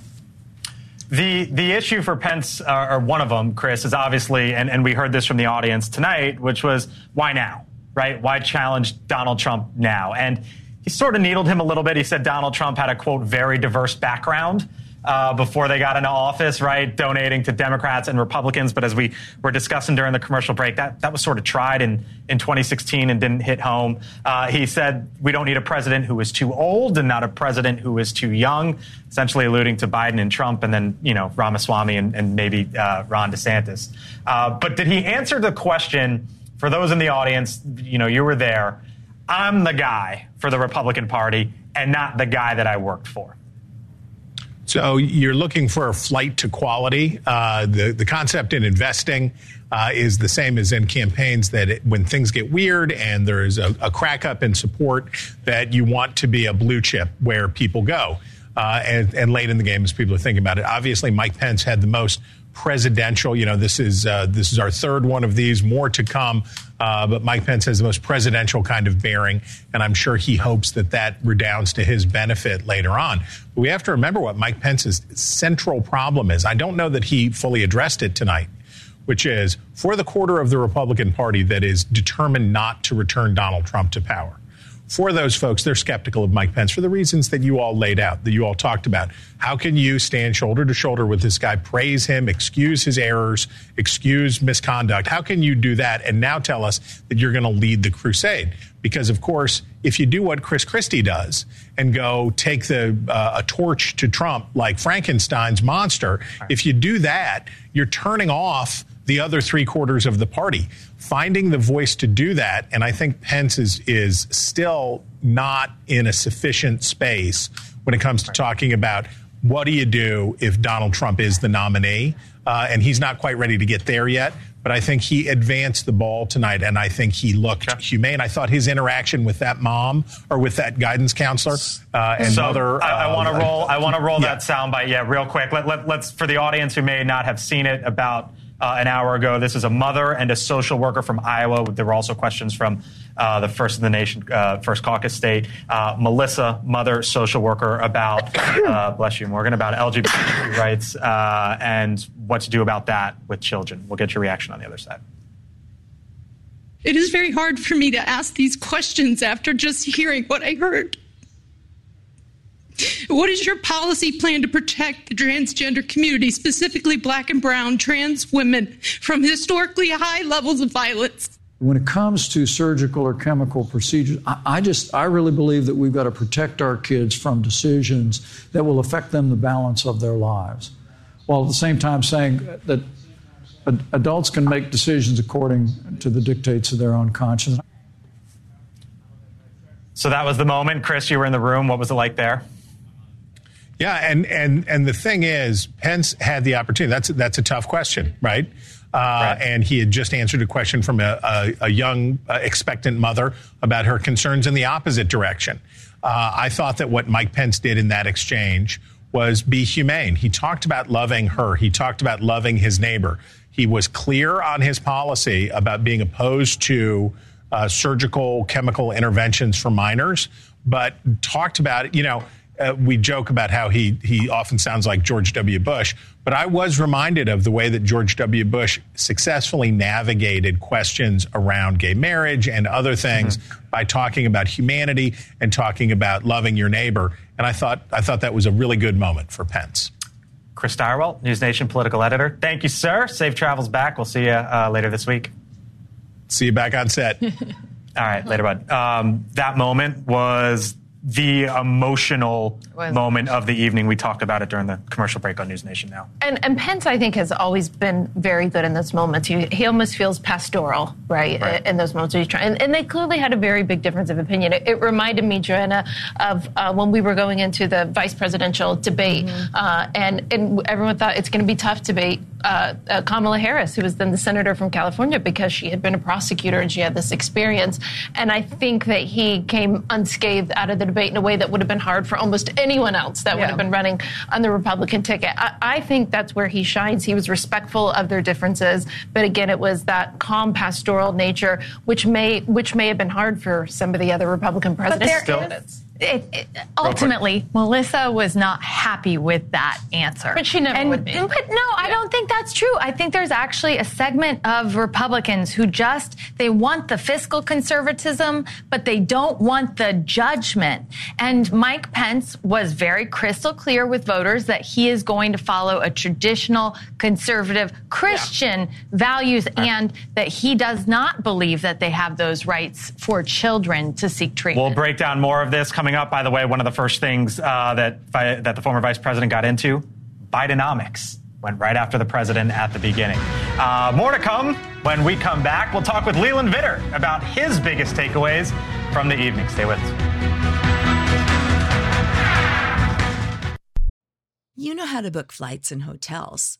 The the issue for Pence, uh, or one of them, Chris, is obviously, and, and we heard this from the audience tonight, which was why now, right? Why challenge Donald Trump now? And he sort of needled him a little bit. He said Donald Trump had a quote very diverse background uh, before they got into office, right? Donating to Democrats and Republicans. But as we were discussing during the commercial break, that, that was sort of tried in, in 2016 and didn't hit home. Uh, he said we don't need a president who is too old and not a president who is too young, essentially alluding to Biden and Trump and then, you know, Ramaswamy and, and maybe uh, Ron DeSantis. Uh, but did he answer the question for those in the audience? You know, you were there. I'm the guy for the Republican Party and not the guy that I worked for. So you're looking for a flight to quality. Uh, the the concept in investing uh, is the same as in campaigns. That it, when things get weird and there is a, a, crack up in support, that you want to be a blue chip where people go. Uh, and, and late in the game, as people are thinking about it, obviously Mike Pence had the most presidential. You know, this is uh, this is our third one of these. More to come. Uh, but Mike Pence has the most presidential kind of bearing, and I'm sure he hopes that that redounds to his benefit later on. But we have to remember what Mike Pence's central problem is. I don't know that he fully addressed it tonight, which is for the quarter of the Republican Party that is determined not to return Donald Trump to power for those folks, they're skeptical of Mike Pence for the reasons that you all laid out, that you all talked about. How can you stand shoulder to shoulder with this guy, praise him, excuse his errors, excuse misconduct? How can you do that and now tell us that you're going to lead the crusade? Because, of course, if you do what Chris Christie does and go take the uh, a torch to Trump like Frankenstein's monster, if you do that, you're turning off the other three quarters of the party. Finding the voice to do that, and I think Pence is is still not in a sufficient space when it comes to talking about what do you do if Donald Trump is the nominee, uh, and he's not quite ready to get there yet. But I think he advanced the ball tonight, and I think he looked humane. I thought his interaction with that mom or with that guidance counselor uh, and so mother. I, I want to uh, roll. I want to roll yeah. that soundbite. Yeah, real quick. Let, let, let's for the audience who may not have seen it about uh, an hour ago. This is a mother and a social worker from Iowa. There were also questions from uh, the first in the nation, uh, first caucus state, uh, Melissa, mother, social worker, about uh, bless you, Morgan, about LGBT rights uh, and what to do about that with children. We'll get your reaction on the other side. It is very hard for me to ask these questions after just hearing what I heard. What is your policy plan to protect the transgender community, specifically black and brown trans women, from historically high levels of violence? When it comes to surgical or chemical procedures, I, I just, I really believe that we've got to protect our kids from decisions that will affect them the balance of their lives, while at the same time saying that adults can make decisions according to the dictates of their own conscience. So that was the moment, Chris. You were in the room. What was it like there? Yeah, and and and the thing is, Pence had the opportunity. That's that's a tough question, right? Uh, right. And he had just answered a question from a, a, a young uh, expectant mother about her concerns in the opposite direction. Uh, I thought that what Mike Pence did in that exchange was be humane. He talked about loving her. He talked about loving his neighbor. He was clear on his policy about being opposed to uh, surgical chemical interventions for minors, but talked about, you know, uh, we joke about how he he often sounds like George W. Bush, but I was reminded of the way that George W. Bush successfully navigated questions around gay marriage and other things mm-hmm. by talking about humanity and talking about loving your neighbor. And I thought I thought that was a really good moment for Pence. Chris Stirewalt, News Nation political editor. Thank you, sir. Safe travels back. We'll see you uh, later this week. See you back on set. All right, later, bud. Um, that moment was the emotional moment of the evening. We talked about it during the commercial break on News Nation now. And, and Pence, I think, has always been very good in those moments. He, he almost feels pastoral, right, right. in those moments. He's trying, and, and, they clearly had a very big difference of opinion. It, it reminded me, Johanna, of uh, when we were going into the vice presidential debate, mm-hmm. uh, and, and everyone thought it's going to be tough to debate uh, uh, Kamala Harris, who was then the senator from California, because she had been a prosecutor and she had this experience. And I think that he came unscathed out of the debate in a way that would have been hard for almost anyone else that yeah. would have been running on the Republican ticket. I, I, think that's where he shines. He was respectful of their differences, but again, it was that calm pastoral nature, which may which may have been hard for some of the other Republican presidents. But there is, it, it, ultimately, Melissa was not happy with that answer. But she never and, would be. But no, yeah. I don't think that's true. I think there's actually a segment of Republicans who just they want the fiscal conservatism, but they don't want the judgment. And Mike Pence was very crystal clear with voters that he is going to follow a traditional conservative Christian yeah. values right. and that he does not believe that they have those rights for children to seek treatment. We'll break down more of this coming coming up, by the way, one of the first things uh, that that the former vice president got into, Bidenomics. Went right after the president at the beginning. Uh, more to come when we come back. We'll talk with Leland Vittert about his biggest takeaways from the evening. Stay with us. You know how to book flights and hotels.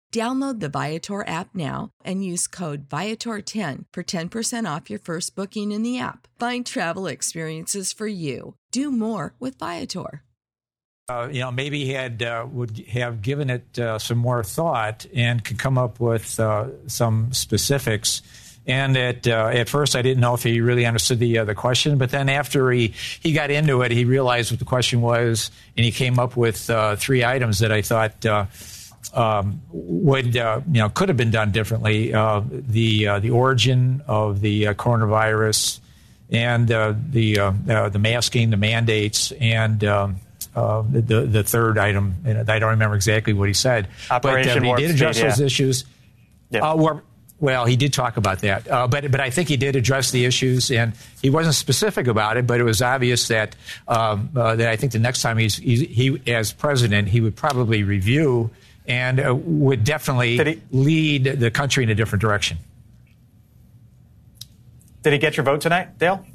Download the Viator app now and use code Viator10 for 10% off your first booking in the app. Find travel experiences for you. Do more with Viator. Uh, you know, maybe he had uh, would have given it uh, some more thought and could come up with uh, some specifics. And at uh, at first, I didn't know if he really understood the uh, the question. But then after he he got into it, he realized what the question was, and he came up with three items that I thought um, would uh, you know could have been done differently. Uh, the uh, the origin of the uh, coronavirus and uh, the uh, the masking, the mandates, and um, the the third item. And I don't remember exactly what he said, Operation but he did address speed, those yeah. issues. Yeah. Well, he did talk about that, uh, but but I think he did address the issues, and he wasn't specific about it. But it was obvious that um, uh, that I think the next time he's, he's, he as president, he would probably review and uh, would definitely he, lead the country in a different direction. Did he get your vote tonight, Dale?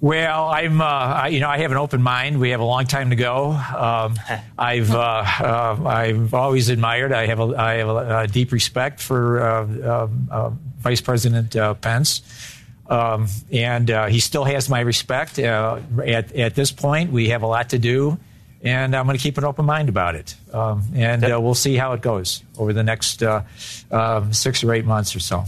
Well, I'm, uh, I, you know, I have an open mind. We have a long time to go. Um, I've, uh, uh, I've always admired. I have, a, I have a, a deep respect for uh, uh, Vice President Pence, um, and he still has my respect. at at this point, we have a lot to do and I'm going to keep an open mind about it. Um, and uh, we'll see how it goes over the next uh, uh, six or eight months or so.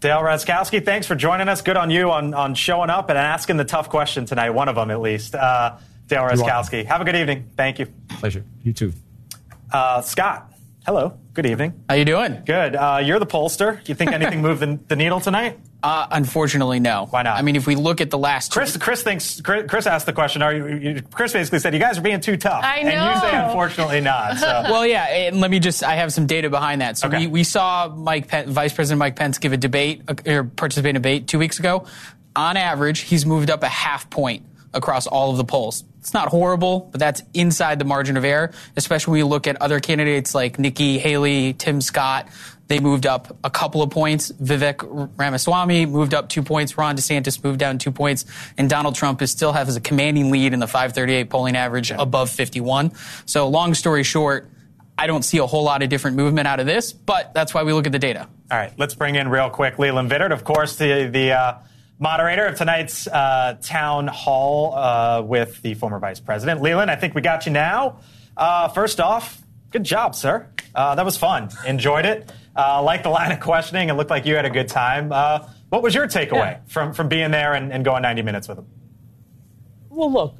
Dale Ratzkowski, thanks for joining us. Good on you on, on showing up and asking the tough question tonight, one of them at least. Uh, Dale Ratzkowski, have a good evening. Thank you. Pleasure. You too. Uh, Scott, hello. Good evening. How you doing? Good. Uh, you're the pollster. Do you think anything moved the, the needle tonight? Uh, unfortunately, no. Why not? I mean, if we look at the last, Chris, Chris thinks Chris asked the question. Are you, you, Chris basically said you guys are being too tough. I know. And you say unfortunately not. So. well, yeah. And let me just. I have some data behind that. So okay. we, we saw Mike Pence, Vice President Mike Pence give a debate or participate in a debate two weeks ago. On average, he's moved up a half point across all of the polls. It's not horrible, but that's inside the margin of error, especially when you look at other candidates like Nikki Haley, Tim Scott. They moved up a couple of points. Vivek Ramaswamy moved up two points. Ron DeSantis moved down two points. And Donald Trump is still has a commanding lead in the 538 polling average above 51. So long story short, I don't see a whole lot of different movement out of this, but that's why we look at the data. All right, let's bring in real quick Leland Vittert. Of course, the, the, uh, moderator of tonight's uh, town hall uh, with the former vice president. Leland, I think we got you now. Uh, first off, good job, sir. Uh, that was fun. Enjoyed it. Uh, like the line of questioning. It looked like you had a good time. Uh, what was your takeaway yeah. from, from being there and, and going 90 minutes with him? Well, look,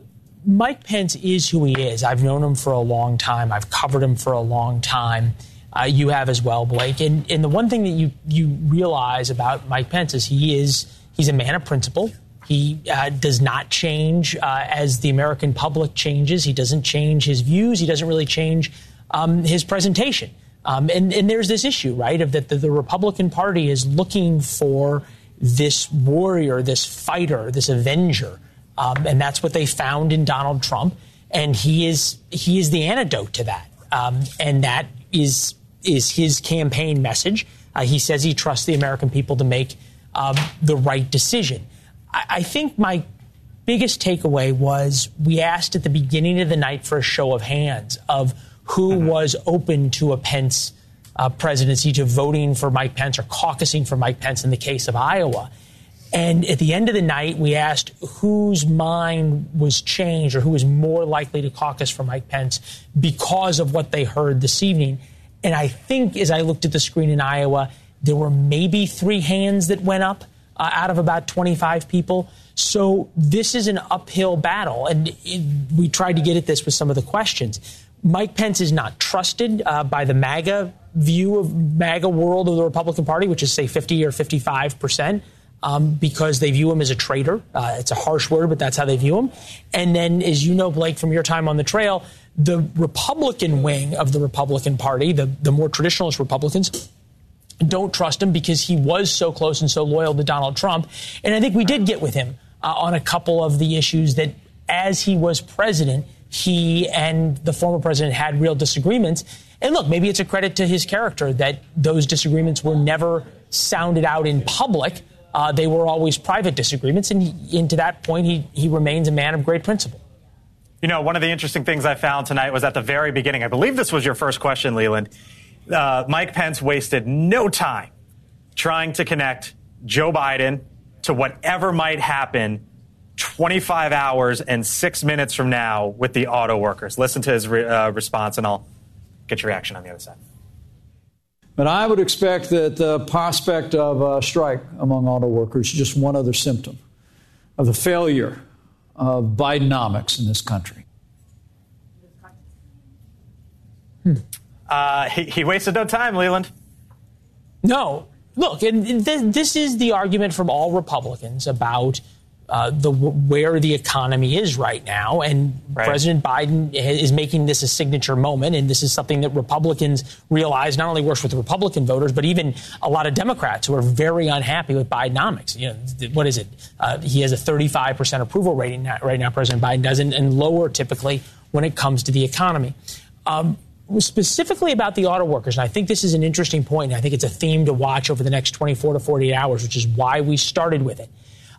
Mike Pence is who he is. I've known him for a long time. I've covered him for a long time. Uh, you have as well, Blake. And, and the one thing that you, you realize about Mike Pence is he is he's a man of principle. He uh, does not change uh, as the American public changes. He doesn't change his views. He doesn't really change um, his presentation. Um, and, and, there's this issue, right, of that the, the Republican Party is looking for this warrior, this fighter, this avenger, um, and that's what they found in Donald Trump. And he is he is the antidote to that, um, and that is is his campaign message. Uh, he says he trusts the American people to make um, the right decision. I, I think my biggest takeaway was we asked at the beginning of the night for a show of hands of who mm-hmm. was open to a Pence uh, presidency, to voting for Mike Pence or caucusing for Mike Pence in the case of Iowa. And at the end of the night, we asked whose mind was changed or who was more likely to caucus for Mike Pence because of what they heard this evening. And I think as I looked at the screen in Iowa, there were maybe three hands that went up uh, out of about 25 people. So this is an uphill battle. And it, we tried to get at this with some of the questions. Mike Pence is not trusted uh, by the MAGA view of MAGA world of the Republican Party, which is, say, 50 or 55 percent. Um, because they view him as a traitor. Uh, it's a harsh word, but that's how they view him. And then, as you know, Blake, from your time on the trail, the Republican wing of the Republican Party, the, the more traditionalist Republicans, don't trust him because he was so close and so loyal to Donald Trump. And I think we did get with him uh, on a couple of the issues that, as he was president, he and the former president had real disagreements. And look, maybe it's a credit to his character that those disagreements were never sounded out in public. Uh, they were always private disagreements. And, he, and to that point, he, he remains a man of great principle. You know, one of the interesting things I found tonight was at the very beginning. I believe this was your first question, Leland. Uh, Mike Pence wasted no time trying to connect Joe Biden to whatever might happen 25 hours and six minutes from now with the auto workers. Listen to his re- uh, response, and I'll get your reaction on the other side. But I would expect that the prospect of a strike among auto workers is just one other symptom of the failure of Bidenomics in this country. Hmm. Uh, he, he, wasted no time, Leland. No. Look, and this is the argument from all Republicans about uh, the where the economy is right now, and right. President Biden is making this a signature moment, and this is something that Republicans realize not only works with Republican voters, but even a lot of Democrats who are very unhappy with Bidenomics. You know, what is it? Uh, he has a 35 percent approval rating right now. President Biden does, and, and, lower typically when it comes to the economy. Um, specifically about the auto workers, and I think this is an interesting and I think it's a theme to watch over the next 24 to 48 hours, which is why we started with it.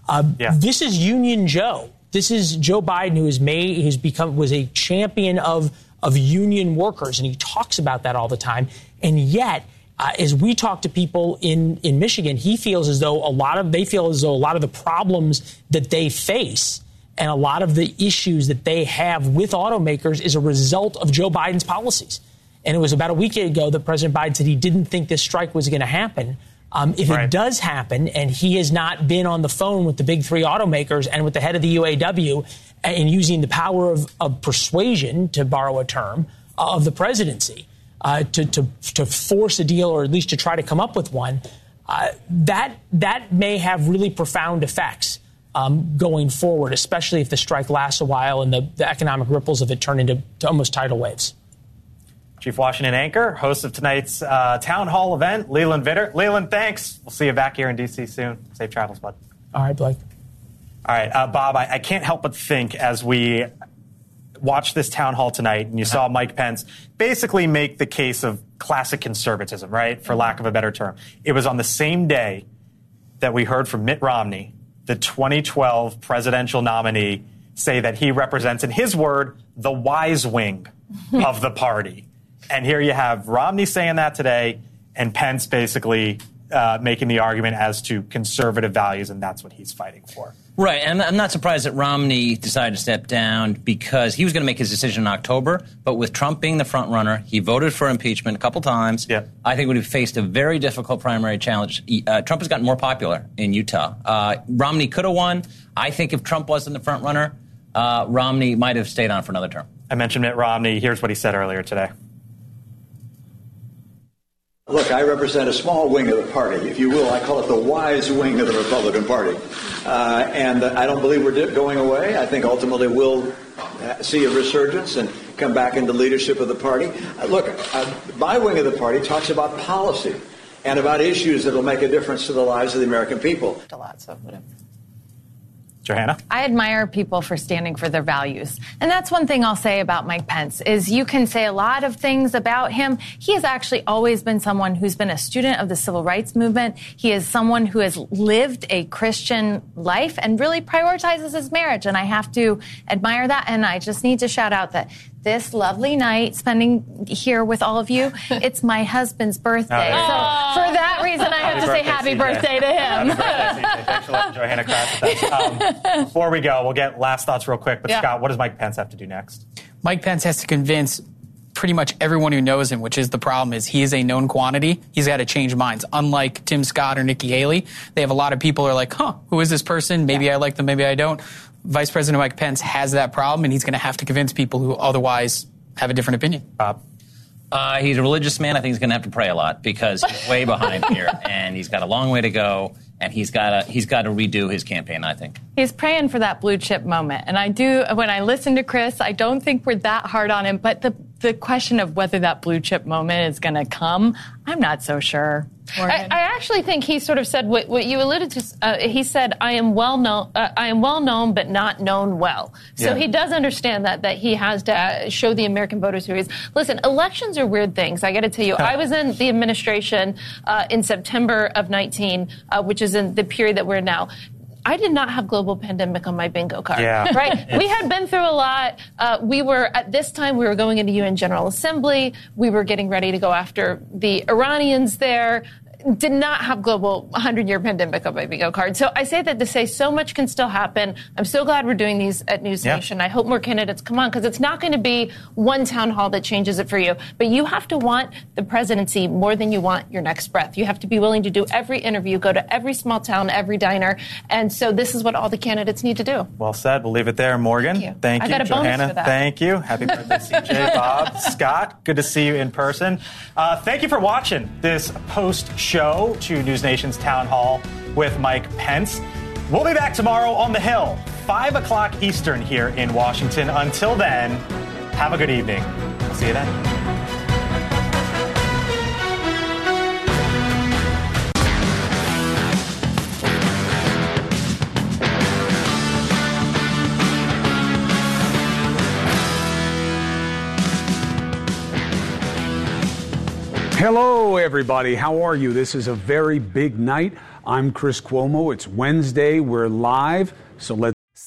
Um, yeah. This is Union Joe. This is Joe Biden, who has made, who's become, was a champion of of union workers, and he talks about that all the time. And yet, uh, as we talk to people in in Michigan, he feels as though a lot of they feel as though a lot of the problems that they face and a lot of the issues that they have with automakers is a result of Joe Biden's policies. And it was about a week ago that President Biden said he didn't think this strike was going to happen. Um, if right. it does happen and he has not been on the phone with the big three automakers and with the head of the UAW and using the power of, of persuasion, to borrow a term, uh, of the presidency uh, to, to, to force a deal or at least to try to come up with one, uh, that, that may have really profound effects um, going forward, especially if the strike lasts a while and the, the economic ripples of it turn into almost tidal waves. Chief Washington anchor, host of tonight's uh, town hall event, Leland Vittert. Leland, thanks. We'll see you back here in D.C. soon. Safe travels, bud. All right, Blake. All right, uh, Bob, I, I, can't help but think as we watch this town hall tonight and you uh-huh. saw Mike Pence basically make the case of classic conservatism, right? For lack of a better term. It was on the same day that we heard from Mitt Romney, the 2012 presidential nominee, say that he represents, in his word, the wise wing of the party. And here you have Romney saying that today, and Pence basically uh, making the argument as to conservative values, and that's what he's fighting for. Right, and I'm not surprised that Romney decided to step down because he was going to make his decision in October. But with Trump being the front runner, he voted for impeachment a couple times. Yeah. I think would have faced a very difficult primary challenge. Uh, Trump has gotten more popular in Utah. Uh, Romney could have won. I think if Trump wasn't the front runner, uh, Romney might have stayed on for another term. I mentioned Mitt Romney. Here's what he said earlier today. Look, I represent a small wing of the party, if you will. I call it the wise wing of the Republican Party. Uh, and I don't believe we're going away. I think ultimately we'll see a resurgence and come back into leadership of the party. Uh, look, uh, my wing of the party talks about policy and about issues that will make a difference to the lives of the American people. A lot, so whatever. Johanna? I admire people for standing for their values. And that's one thing I'll say about Mike Pence is you can say a lot of things about him. He has actually always been someone who's been a student of the civil rights movement. He is someone who has lived a Christian life and really prioritizes his marriage. And I have to admire that. And I just need to shout out that this lovely night spending here with all of you. It's my husband's birthday. Oh, so for that reason, I have Happy to say happy CJ. birthday to him. Happy birthday, CJ. Thanks for letting Johanna craft with us. Um, before we go, we'll get last thoughts real quick. But Yeah. Scott, what does Mike Pence have to do next? Mike Pence has to convince pretty much everyone who knows him, which is the problem is he is a known quantity. He's got to change minds. Unlike Tim Scott or Nikki Haley, they have a lot of people who are like, huh, who is this person? Maybe I like them, maybe I don't. Vice President Mike Pence has that problem, and he's going to have to convince people who otherwise have a different opinion. Bob? Uh, he's a religious man. I think he's going to have to pray a lot because he's way behind here, and he's got a long way to go. And he's got to he's got to redo his campaign. I think. He's praying for that blue chip moment. And I do, when I listen to Chris, I don't think we're that hard on him. But the, the question of whether that blue chip moment is going to come, I'm not so sure. I, I actually think he sort of said what, what you alluded to. Uh, he said, "I am well known. Uh, I am well known, but not known well." So Yeah. he does understand that that he has to uh, show the American voters who he is. Listen, elections are weird things. I got to tell you, I was in the administration uh, in September of 19, uh, which is in the period that we're in now. I did not have global pandemic on my bingo card. Yeah. Right? we had been through a lot. Uh, we were, at this time, we were going into UN General Assembly. We were getting ready to go after the Iranians there. Did not have global 100 year pandemic on my bingo card. So I say that to say so much can still happen. I'm so glad we're doing these at News Yeah. Nation. I hope more candidates come on because it's not going to be one town hall that changes it for you. But you have to want the presidency more than you want your next breath. You have to be willing to do every interview, go to every small town, every diner. And so this is what all the candidates need to do. Well said. We'll leave it there. Morgan, thank you. Thank you. I got a bonus Johanna, for that. thank you. Happy birthday, CJ, Bob, Scott. Good to see you in person. Uh, thank you for watching this post show to News Nation's Town Hall with Mike Pence. We'll be back tomorrow on the Hill, 5 o'clock Eastern here in Washington. Until then, have a good evening. We'll see you then. Hello, everybody. How are you? This is a very big night. I'm Chris Cuomo. It's Wednesday. We're live. So let's.